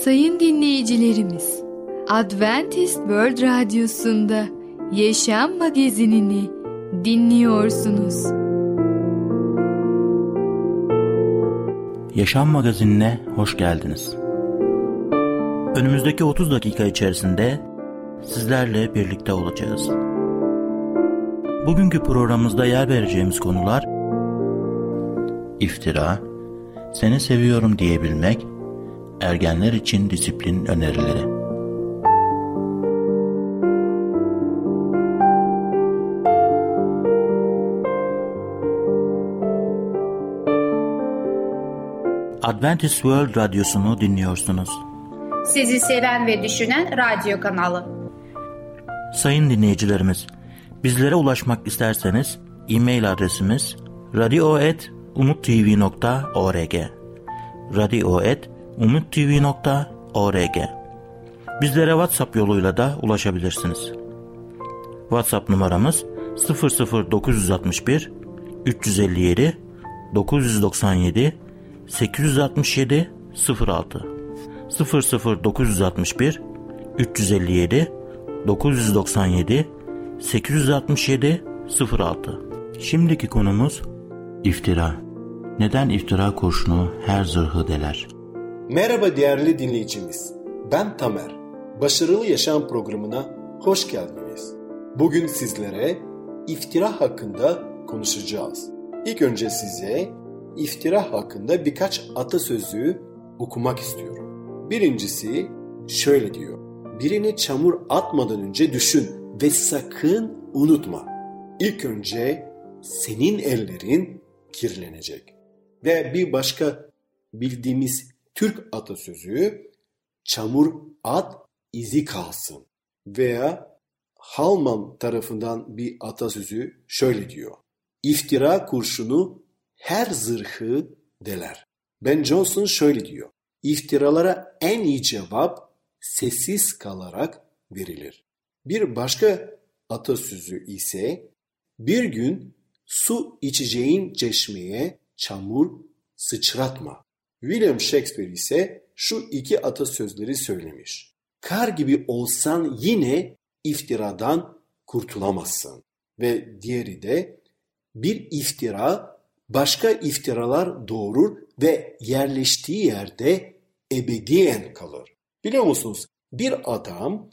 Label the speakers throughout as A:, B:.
A: Sayın dinleyicilerimiz, Adventist World Radyosu'nda Yaşam Magazinini dinliyorsunuz.
B: Yaşam Magazinine hoş geldiniz. Önümüzdeki 30 dakika içerisinde sizlerle birlikte olacağız. Bugünkü programımızda yer vereceğimiz konular iftira, seni seviyorum diyebilmek, ergenler için disiplin önerileri. Adventist World Radyosu'nu dinliyorsunuz.
C: Sizi seven ve düşünen radyo kanalı.
B: Sayın dinleyicilerimiz, bizlere ulaşmak isterseniz e-mail adresimiz radio.umutv.org radio.umutv.org Bizlere WhatsApp yoluyla da ulaşabilirsiniz. WhatsApp numaramız 00961 357 997 867 06 00961 357 997 867 06 Şimdiki konumuz iftira. Neden iftira kurşunu her zırhı deler?
D: Merhaba değerli dinleyicimiz. Ben Tamer. Başarılı Yaşam programına hoş geldiniz. Bugün sizlere iftira hakkında konuşacağız. İlk önce size iftira hakkında birkaç atasözü okumak istiyorum. Birincisi şöyle diyor. Birine çamur atmadan önce düşün ve sakın unutma. İlk önce senin ellerin kirlenecek. Ve bir başka bildiğimiz Türk atasözü çamur at izi kalsın. Veya Halman tarafından bir atasözü şöyle diyor. İftira kurşunu her zırhı deler. Ben Johnson şöyle diyor. İftiralara en iyi cevap sessiz kalarak verilir. Bir başka atasözü ise bir gün su içeceğin çeşmeye çamur sıçratma. William Shakespeare ise şu iki atasözleri söylemiş. Kar gibi olsan yine iftiradan kurtulamazsın. Ve diğeri de bir iftira başka iftiralar doğurur ve yerleştiği yerde ebediyen kalır. Biliyor musunuz? Bir adam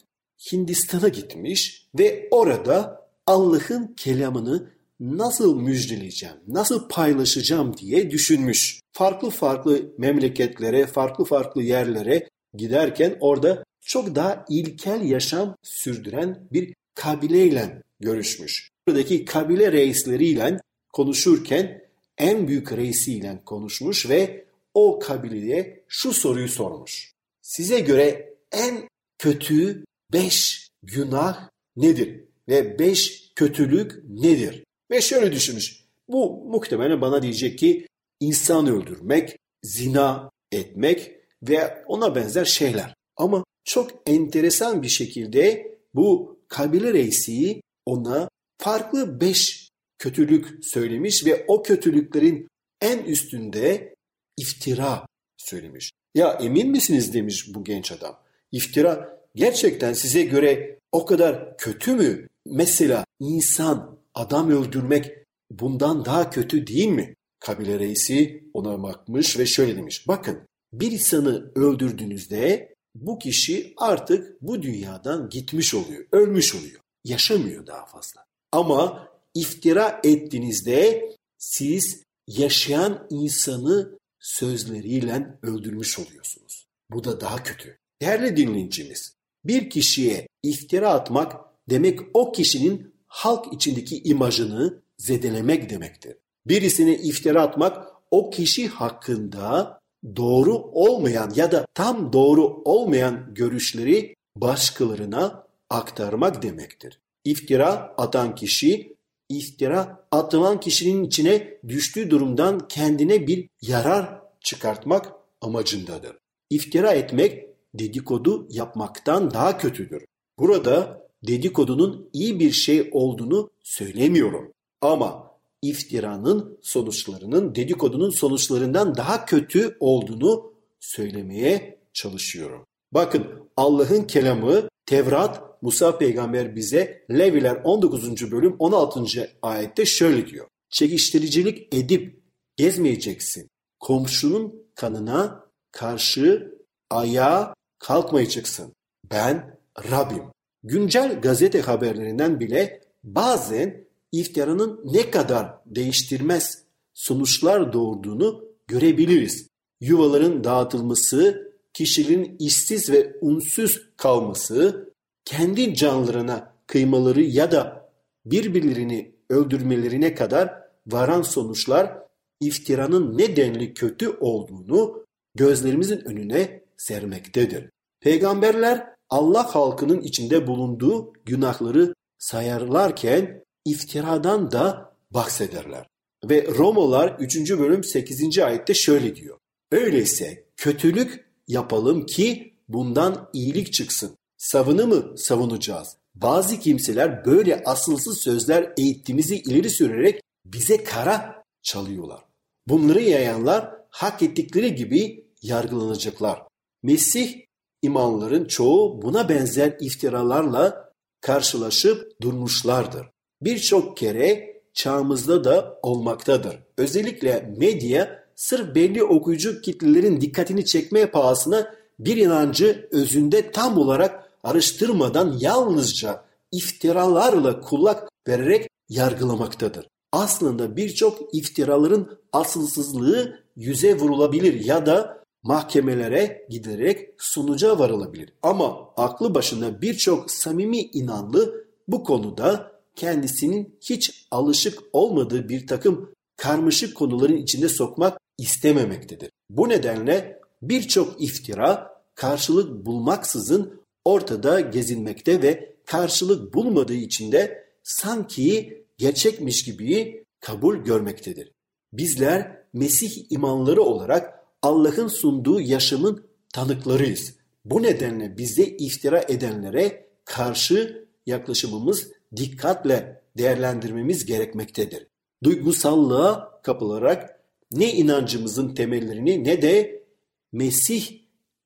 D: Hindistan'a gitmiş ve orada Allah'ın kelamını nasıl müjdeleyeceğim, nasıl paylaşacağım diye düşünmüş. Farklı farklı memleketlere, farklı farklı yerlere giderken orada çok daha ilkel yaşam sürdüren bir kabileyle görüşmüş. Buradaki kabile reisleriyle konuşurken en büyük reisiyle konuşmuş ve o kabileye şu soruyu sormuş. Size göre en kötü beş günah nedir? Ve beş kötülük nedir? Ve şöyle düşünmüş. Bu muhtemelen bana diyecek ki insan öldürmek, zina etmek ve ona benzer şeyler. Ama çok enteresan bir şekilde bu kabile reisi ona farklı beş kötülük söylemiş ve o kötülüklerin en üstünde iftira söylemiş. Ya emin misiniz demiş bu genç adam. İftira gerçekten size göre o kadar kötü mü? Mesela insan, adam öldürmek bundan daha kötü değil mi? Kabile reisi ona bakmış ve şöyle demiş. Bakın bir insanı öldürdüğünüzde bu kişi artık bu dünyadan gitmiş oluyor, ölmüş oluyor. Yaşamıyor daha fazla. Ama iftira ettiğinizde siz yaşayan insanı sözleriyle öldürmüş oluyorsunuz. Bu da daha kötü. Değerli dinleyicimiz, bir kişiye iftira atmak demek o kişinin halk içindeki imajını zedelemek demektir. Birisine iftira atmak o kişi hakkında doğru olmayan ya da tam doğru olmayan görüşleri başkalarına aktarmak demektir. İftira atan kişi iftira atılan kişinin içine düştüğü durumdan kendine bir yarar çıkartmak amacındadır. İftira etmek dedikodu yapmaktan daha kötüdür. Burada dedikodunun iyi bir şey olduğunu söylemiyorum. Ama iftiranın sonuçlarının dedikodunun sonuçlarından daha kötü olduğunu söylemeye çalışıyorum. Bakın Allah'ın kelamı Tevrat Musa peygamber bize Leviler 19. bölüm 16. ayette şöyle diyor. Çekiştiricilik edip gezmeyeceksin. Komşunun kanına karşı ayağa kalkmayacaksın. Ben Rabbim. Güncel gazete haberlerinden bile bazen iftiranın ne kadar değiştirmez sonuçlar doğurduğunu görebiliriz. Yuvaların dağıtılması, kişinin işsiz ve unsuz kalması, kendi canlarına kıymaları ya da birbirlerini öldürmelerine kadar varan sonuçlar iftiranın nedenli kötü olduğunu gözlerimizin önüne sermektedir. Peygamberler Allah halkının içinde bulunduğu günahları sayarlarken iftiradan da bahsederler. Ve Romalılar 3. bölüm 8. ayette şöyle diyor. Öyleyse kötülük yapalım ki bundan iyilik çıksın. Savını mı savunacağız? Bazı kimseler böyle asılsız sözler eğittiğimizi ileri sürerek bize kara çalıyorlar. Bunları yayanlar hak ettikleri gibi yargılanacaklar. Mesih imanların çoğu buna benzer iftiralarla karşılaşıp durmuşlardır. Birçok kere çağımızda da olmaktadır. Özellikle medya sırf belli okuyucu kitlelerin dikkatini çekmeye pahasına bir inancı özünde tam olarak araştırmadan yalnızca iftiralarla kulak vererek yargılamaktadır. Aslında birçok iftiraların asılsızlığı yüze vurulabilir ya da mahkemelere giderek sonuca varılabilir. Ama aklı başında birçok samimi inanlı bu konuda kendisinin hiç alışık olmadığı bir takım karmaşık konuların içinde sokmak istememektedir. Bu nedenle birçok iftira karşılık bulmaksızın ortada gezinmekte ve karşılık bulmadığı için de sanki gerçekmiş gibi kabul görmektedir. Bizler Mesih imanları olarak Allah'ın sunduğu yaşamın tanıklarıyız. Bu nedenle bize iftira edenlere karşı yaklaşımımız dikkatle değerlendirmemiz gerekmektedir. Duygusallığa kapılarak ne inancımızın temellerini ne de Mesih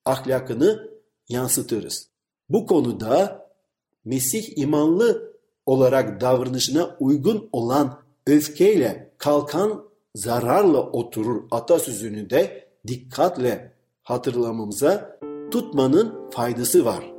D: ahlakını yansıtırız. Bu konuda Mesih imanlı olarak davranışına uygun olan öfkeyle kalkan zararla oturur atasözünü de dikkatle hatırlamamıza tutmanın faydası var.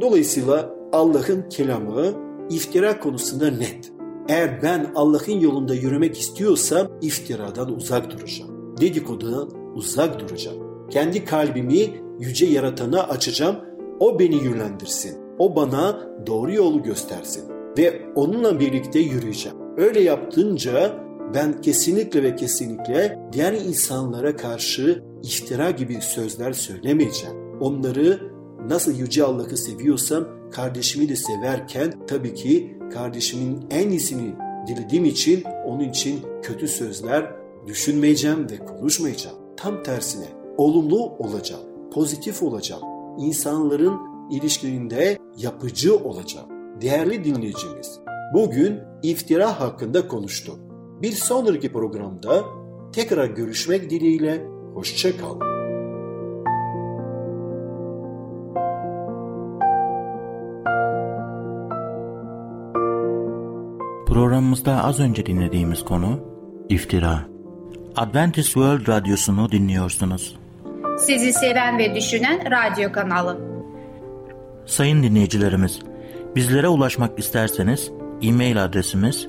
D: Dolayısıyla Allah'ın kelamı iftira konusunda net. Eğer ben Allah'ın yolunda yürümek istiyorsam iftiradan uzak duracağım. Dedikodudan uzak duracağım. Kendi kalbimi yüce yaratana açacağım. O beni yönlendirsin. O bana doğru yolu göstersin. Ve onunla birlikte yürüyeceğim. Öyle yaptığınca ben kesinlikle ve kesinlikle diğer insanlara karşı iftira gibi sözler söylemeyeceğim. Onları nasıl Yüce Allah'ı seviyorsam kardeşimi de severken tabii ki kardeşimin en iyisini dilediğim için onun için kötü sözler düşünmeyeceğim ve konuşmayacağım. Tam tersine olumlu olacağım, pozitif olacağım. İnsanların ilişkilerinde yapıcı olacağım. Değerli dinleyicimiz, bugün iftira hakkında konuştuk. Bir sonraki programda tekrar görüşmek dileğiyle, hoşça kalın.
B: Programımızda az önce dinlediğimiz konu iftira. Adventist World Radyosu'nu dinliyorsunuz.
C: Sizi seven ve düşünen radyo kanalı.
B: Sayın dinleyicilerimiz, bizlere ulaşmak isterseniz e-mail adresimiz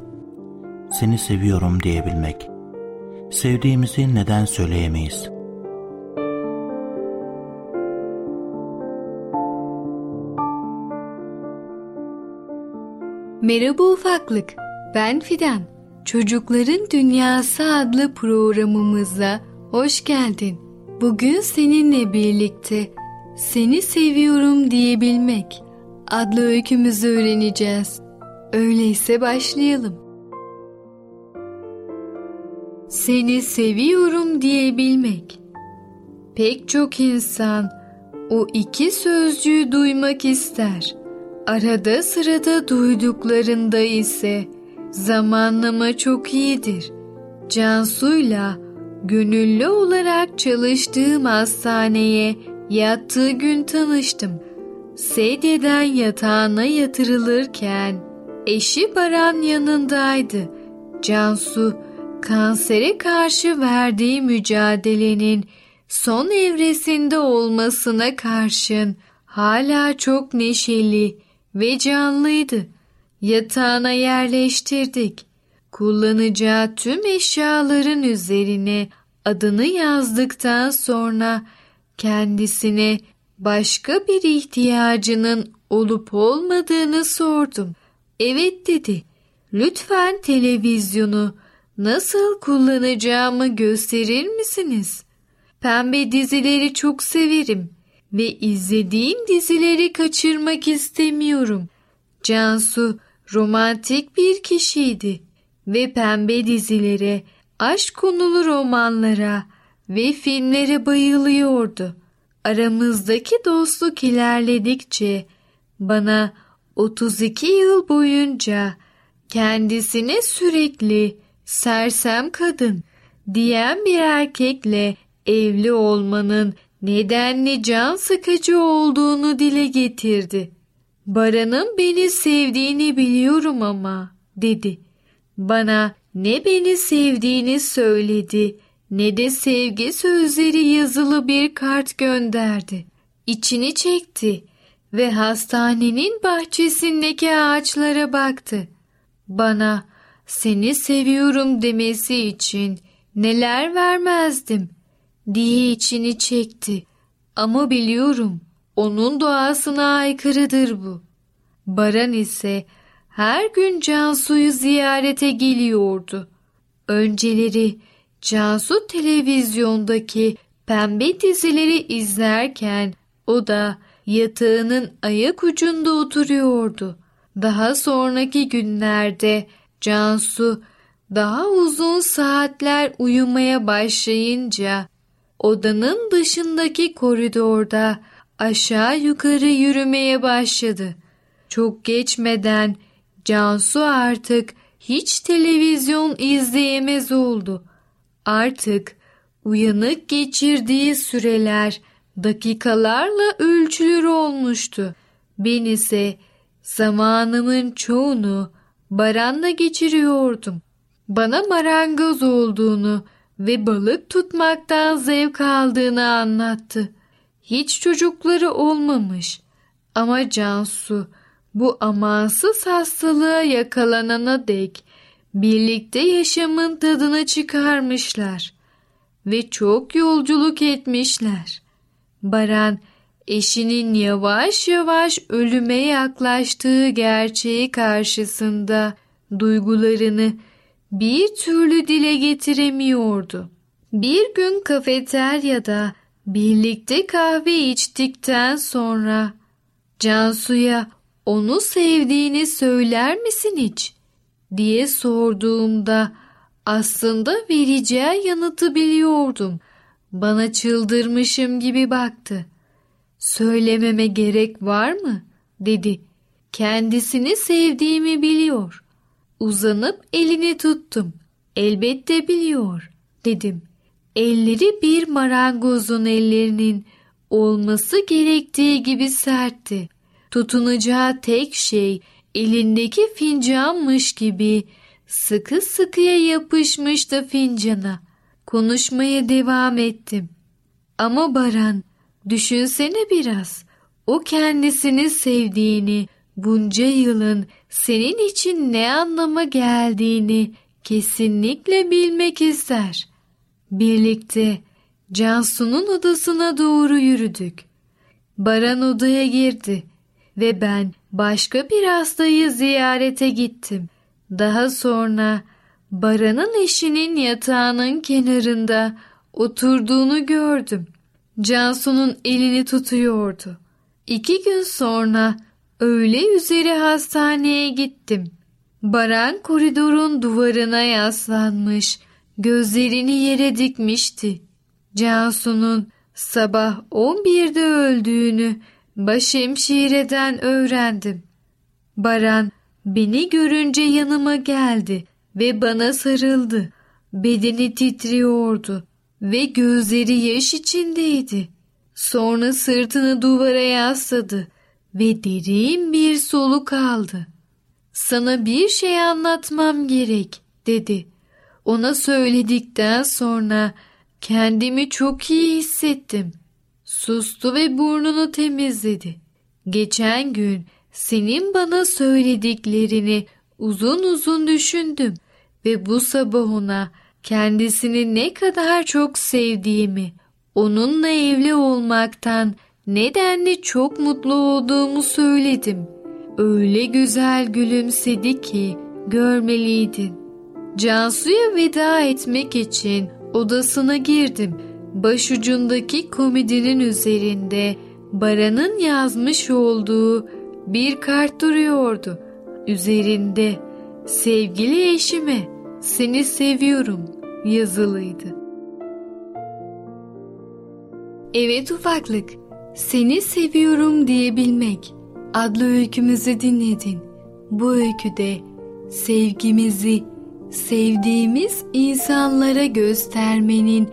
B: seni seviyorum diyebilmek. Sevdiğimizi neden söyleyemeyiz?
A: Merhaba ufaklık, ben Fidan. Çocukların Dünyası adlı programımıza hoş geldin. Bugün seninle birlikte Seni seviyorum diyebilmek adlı öykümüzü öğreneceğiz. Öyleyse başlayalım. Seni seviyorum diyebilmek. Pek çok insan o iki sözcüğü duymak ister. Arada sırada duyduklarında ise zamanlama çok iyidir. Cansu'yla gönüllü olarak çalıştığım hastaneye yattığı gün tanıştım. Sedyeden yatağına yatırılırken eşi Baran yanındaydı. Cansu kansere karşı verdiği mücadelenin son evresinde olmasına karşın hala çok neşeli ve canlıydı. Yatağına yerleştirdik. Kullanacağı tüm eşyaların üzerine adını yazdıktan sonra kendisine başka bir ihtiyacının olup olmadığını sordum. Evet dedi. Lütfen televizyonu nasıl kullanacağımı gösterir misiniz? Pembe dizileri çok severim ve izlediğim dizileri kaçırmak istemiyorum. Cansu romantik bir kişiydi ve pembe dizilere, aşk konulu romanlara ve filmlere bayılıyordu. Aramızdaki dostluk ilerledikçe bana 32 yıl boyunca kendisine sürekli sersem kadın diyen bir erkekle evli olmanın nedenli can sıkıcı olduğunu dile getirdi. Baran'ın beni sevdiğini biliyorum ama dedi. Bana ne beni sevdiğini söyledi ne de sevgi sözleri yazılı bir kart gönderdi. İçini çekti ve hastanenin bahçesindeki ağaçlara baktı. Bana seni seviyorum demesi için neler vermezdim diye içini çekti. Ama biliyorum onun doğasına aykırıdır bu. Baran ise her gün Cansu'yu ziyarete geliyordu. Önceleri Cansu televizyondaki pembe dizileri izlerken o da yatağının ayak ucunda oturuyordu. Daha sonraki günlerde Cansu daha uzun saatler uyumaya başlayınca odanın dışındaki koridorda aşağı yukarı yürümeye başladı. Çok geçmeden Cansu artık hiç televizyon izleyemez oldu. Artık uyanık geçirdiği süreler dakikalarla ölçülür olmuştu. Ben ise zamanımın çoğunu Baran'la geçiriyordum. Bana marangoz olduğunu ve balık tutmaktan zevk aldığını anlattı. Hiç çocukları olmamış ama Cansu bu amansız hastalığa yakalanana dek birlikte yaşamın tadını çıkarmışlar ve çok yolculuk etmişler. Baran eşinin yavaş yavaş ölüme yaklaştığı gerçeği karşısında duygularını bir türlü dile getiremiyordu. Bir gün kafeteryada birlikte kahve içtikten sonra Cansu'ya onu sevdiğini söyler misin hiç? diye sorduğumda aslında vereceği yanıtı biliyordum. Bana çıldırmışım gibi baktı. Söylememe gerek var mı? dedi. Kendisini sevdiğimi biliyor. Uzanıp elini tuttum. Elbette biliyor, dedim. Elleri bir marangozun ellerinin olması gerektiği gibi sertti. Tutunacağı tek şey elindeki fincanmış gibi sıkı sıkıya yapışmıştı fincana. Konuşmaya devam ettim. Ama Baran, düşünsene biraz. O kendisini sevdiğini, bunca yılın senin için ne anlama geldiğini kesinlikle bilmek ister. Birlikte Cansu'nun odasına doğru yürüdük. Baran odaya girdi ve ben başka bir hastayı ziyarete gittim. Daha sonra Baran'ın eşinin yatağının kenarında oturduğunu gördüm. Cansu'nun elini tutuyordu. İki gün sonra öğle üzeri hastaneye gittim. Baran koridorun duvarına yaslanmış, gözlerini yere dikmişti. Cansu'nun sabah 11'de öldüğünü başhemşireden öğrendim. Baran beni görünce yanıma geldi ve bana sarıldı. Bedeni titriyordu ve gözleri yaş içindeydi. Sonra sırtını duvara yasladı ve derin bir soluk aldı. Sana bir şey anlatmam gerek dedi. Ona söyledikten sonra kendimi çok iyi hissettim. Sustu ve burnunu temizledi. Geçen gün senin bana söylediklerini uzun uzun düşündüm ve bu sabah ona kendisini ne kadar çok sevdiğimi, onunla evli olmaktan nedenli çok mutlu olduğumu söyledim. Öyle güzel gülümsedi ki görmeliydin. Cansu'ya veda etmek için odasına girdim. Başucundaki komedinin üzerinde Baran'ın yazmış olduğu bir kart duruyordu. Üzerinde sevgili eşime seni seviyorum yazılıydı. Evet ufaklık, seni seviyorum diyebilmek adlı öykümüzü dinledin. Bu öyküde sevgimizi sevdiğimiz insanlara göstermenin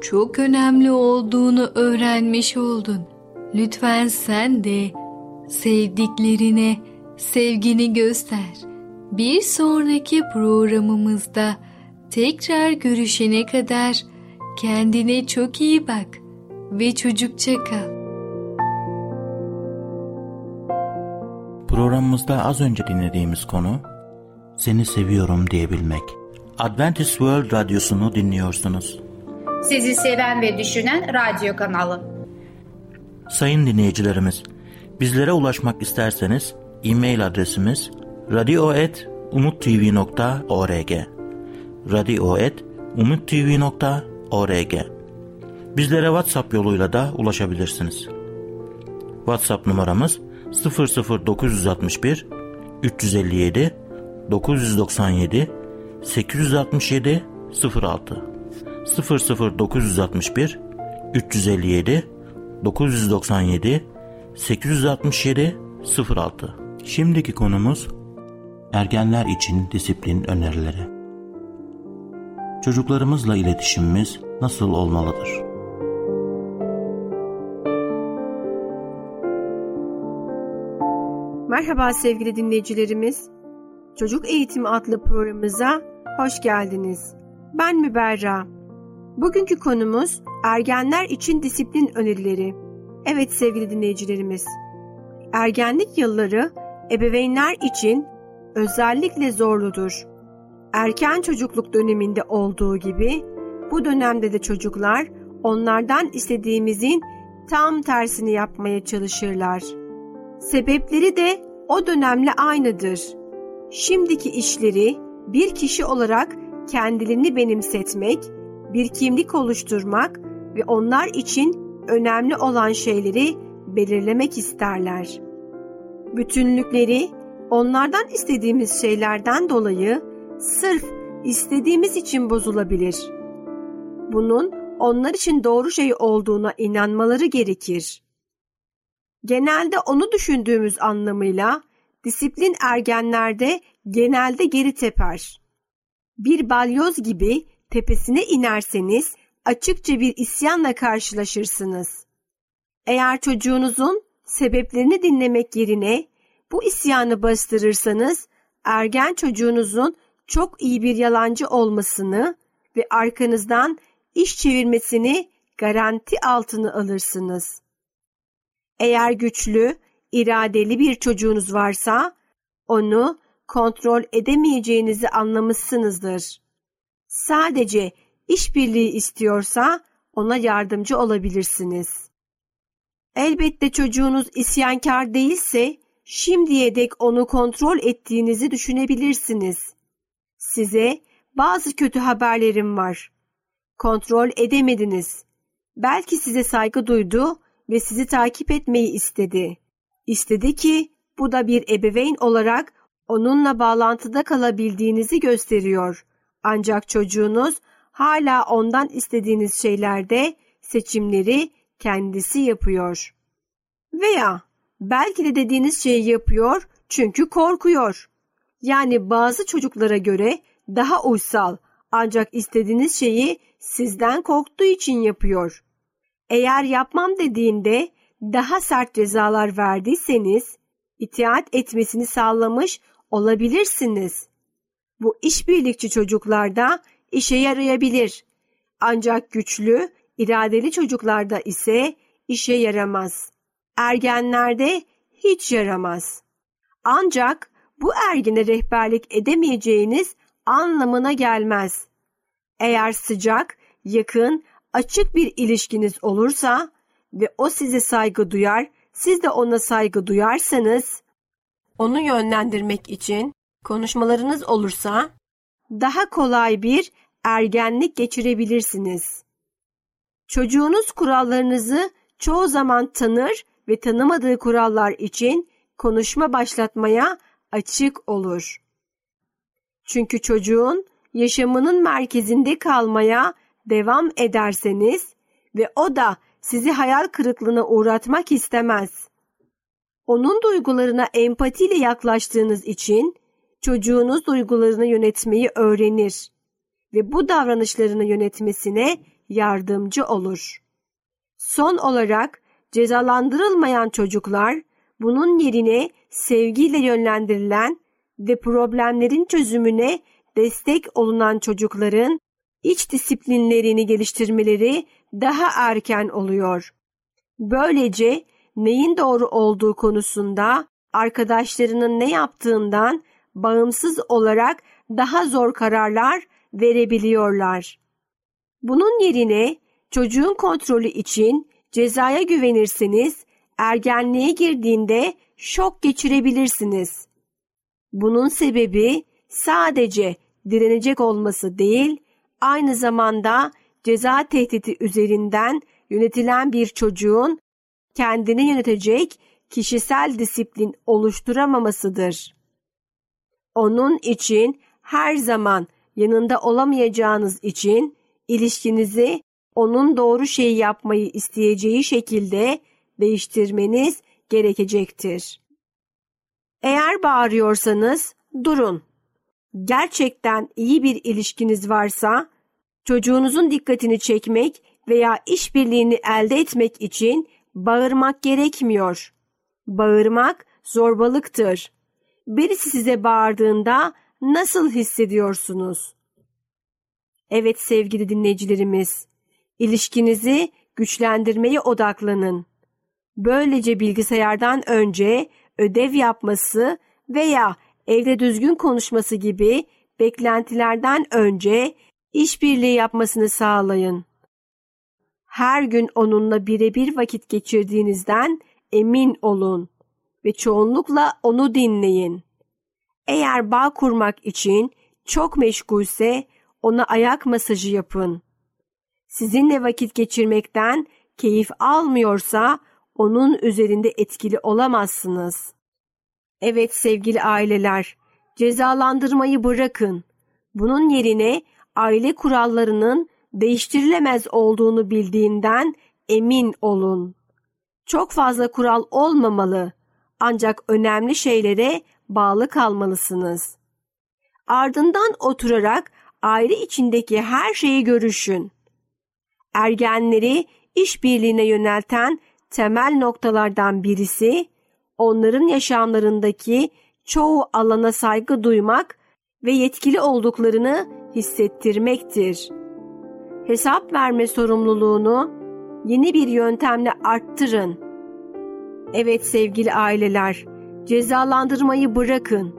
A: çok önemli olduğunu öğrenmiş oldun. Lütfen sen de sevdiklerine sevgini göster. Bir sonraki programımızda tekrar görüşene kadar kendine çok iyi bak ve çocukça kal.
B: Programımızda az önce dinlediğimiz konu Seni Seviyorum diyebilmek. Adventist World Radyosu'nu dinliyorsunuz.
C: Sizi seven ve düşünen radyo kanalı.
B: Sayın dinleyicilerimiz, bizlere ulaşmak isterseniz e-mail adresimiz radio.umutv.org radio.umutv.org Bizlere WhatsApp yoluyla da ulaşabilirsiniz. WhatsApp numaramız 00961 357 997 867 06 00961 357 997 867 06 Şimdiki konumuz ergenler için disiplin önerileri. Çocuklarımızla iletişimimiz nasıl olmalıdır?
E: Merhaba sevgili dinleyicilerimiz. Çocuk Eğitimi adlı programımıza hoş geldiniz. Ben Müberra. Bugünkü konumuz ergenler için disiplin önerileri. Evet sevgili dinleyicilerimiz. Ergenlik yılları ebeveynler için özellikle zorludur. Erken çocukluk döneminde olduğu gibi bu dönemde de çocuklar onlardan istediğimizin tam tersini yapmaya çalışırlar. Sebepleri de o dönemle aynıdır. Şimdiki işleri bir kişi olarak kendilerini benimsetmek, bir kimlik oluşturmak ve onlar için önemli olan şeyleri belirlemek isterler. Bütünlükleri onlardan istediğimiz şeylerden dolayı sırf istediğimiz için bozulabilir. Bunun onlar için doğru şey olduğuna inanmaları gerekir. Genelde onu düşündüğümüz anlamıyla disiplin ergenlerde genelde geri teper. Bir balyoz gibi tepesine inerseniz açıkça bir isyanla karşılaşırsınız. Eğer çocuğunuzun sebeplerini dinlemek yerine bu isyanı bastırırsanız ergen çocuğunuzun çok iyi bir yalancı olmasını ve arkanızdan iş çevirmesini garanti altına alırsınız. Eğer güçlü, iradeli bir çocuğunuz varsa onu kontrol edemeyeceğinizi anlamışsınızdır. Sadece işbirliği istiyorsa ona yardımcı olabilirsiniz. Elbette çocuğunuz isyankar değilse şimdiye dek onu kontrol ettiğinizi düşünebilirsiniz. Size bazı kötü haberlerim var. Kontrol edemediniz. Belki size saygı duydu ve sizi takip etmeyi istedi. İstedi ki bu da bir ebeveyn olarak onunla bağlantıda kalabildiğinizi gösteriyor. Ancak çocuğunuz hala ondan istediğiniz şeylerde seçimleri kendisi yapıyor. Veya belki de dediğiniz şeyi yapıyor çünkü korkuyor. Yani bazı çocuklara göre daha uysal ancak istediğiniz şeyi sizden korktuğu için yapıyor. Eğer yapmam dediğinde daha sert cezalar verdiyseniz itaat etmesini sağlamış olabilirsiniz. Bu işbirlikçi çocuklarda işe yarayabilir. Ancak güçlü, iradeli çocuklarda ise işe yaramaz. Ergenlerde hiç yaramaz. Ancak bu ergine rehberlik edemeyeceğiniz anlamına gelmez. Eğer sıcak, yakın, açık bir ilişkiniz olursa ve o size saygı duyar, siz de ona saygı duyarsanız, onu yönlendirmek için konuşmalarınız olursa daha kolay bir ergenlik geçirebilirsiniz. Çocuğunuz kurallarınızı çoğu zaman tanır ve tanımadığı kurallar için konuşma başlatmaya açık olur. Çünkü çocuğun yaşamının merkezinde kalmaya devam ederseniz ve o da sizi hayal kırıklığına uğratmak istemez. Onun duygularına empatiyle yaklaştığınız için çocuğunuz duygularını yönetmeyi öğrenir ve bu davranışlarını yönetmesine yardımcı olur. Son olarak cezalandırılmayan çocuklar bunun yerine sevgiyle yönlendirilen ve problemlerin çözümüne destek olunan çocukların iç disiplinlerini geliştirmeleri daha erken oluyor. Böylece neyin doğru olduğu konusunda arkadaşlarının ne yaptığından bağımsız olarak daha zor kararlar verebiliyorlar. Bunun yerine çocuğun kontrolü için cezaya güvenirseniz ergenliğe girdiğinde şok geçirebilirsiniz. Bunun sebebi sadece direnecek olması değil, aynı zamanda ceza tehdidi üzerinden yönetilen bir çocuğun kendini yönetecek kişisel disiplin oluşturamamasıdır. Onun için her zaman yanında olamayacağınız için ilişkinizi onun doğru şeyi yapmayı isteyeceği şekilde değiştirmeniz gerekecektir. Eğer bağırıyorsanız durun. Gerçekten iyi bir ilişkiniz varsa çocuğunuzun dikkatini çekmek veya işbirliğini elde etmek için bağırmak gerekmiyor. Bağırmak zorbalıktır. Birisi size bağırdığında nasıl hissediyorsunuz? Evet sevgili dinleyicilerimiz, ilişkinizi güçlendirmeye odaklanın. Böylece bilgisayardan önce ödev yapması veya evde düzgün konuşması gibi beklentilerden önce işbirliği yapmasını sağlayın. Her gün onunla birebir vakit geçirdiğinizden emin olun ve çoğunlukla onu dinleyin. Eğer bağ kurmak için çok meşgulse ona ayak masajı yapın. Sizinle vakit geçirmekten keyif almıyorsa onun üzerinde etkili olamazsınız. Evet sevgili aileler, cezalandırmayı bırakın. Bunun yerine aile kurallarının değiştirilemez olduğunu bildiğinden emin olun. Çok fazla kural olmamalı ancak önemli şeylere bağlı kalmalısınız. Ardından oturarak aile içindeki her şeyi görüşün. Ergenleri işbirliğine yönelten temel noktalardan birisi onların yaşamlarındaki çoğu alana saygı duymak ve yetkili olduklarını hissettirmektir. Hesap verme sorumluluğunu yeni bir yöntemle arttırın. Evet sevgili aileler, cezalandırmayı bırakın.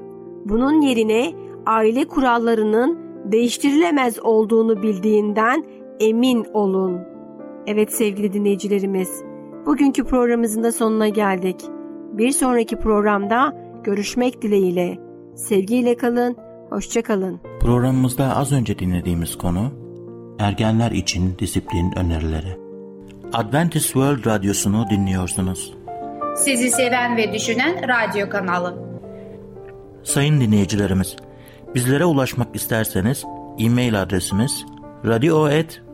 E: Bunun yerine aile kurallarının değiştirilemez olduğunu bildiğinden emin olun. Evet sevgili dinleyicilerimiz, bugünkü programımızın da sonuna geldik. Bir sonraki programda görüşmek dileğiyle. Sevgiyle kalın, hoşça kalın.
B: Programımızda az önce dinlediğimiz konu ergenler için disiplin önerileri. Adventist World Radyosu'nu dinliyorsunuz.
C: Sizi seven ve düşünen radyo kanalı.
B: Sayın dinleyicilerimiz, bizlere ulaşmak isterseniz e-mail adresimiz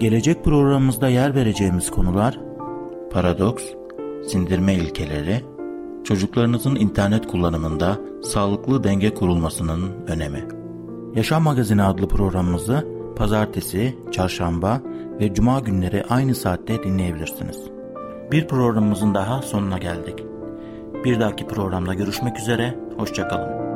B: Gelecek programımızda yer vereceğimiz konular paradoks, sindirme ilkeleri, çocuklarınızın internet kullanımında sağlıklı denge kurulmasının önemi. Yaşam Magazini adlı programımızı pazartesi, çarşamba ve cuma günleri aynı saatte dinleyebilirsiniz. Bir programımızın daha sonuna geldik. Bir dahaki programda görüşmek üzere, hoşçakalın.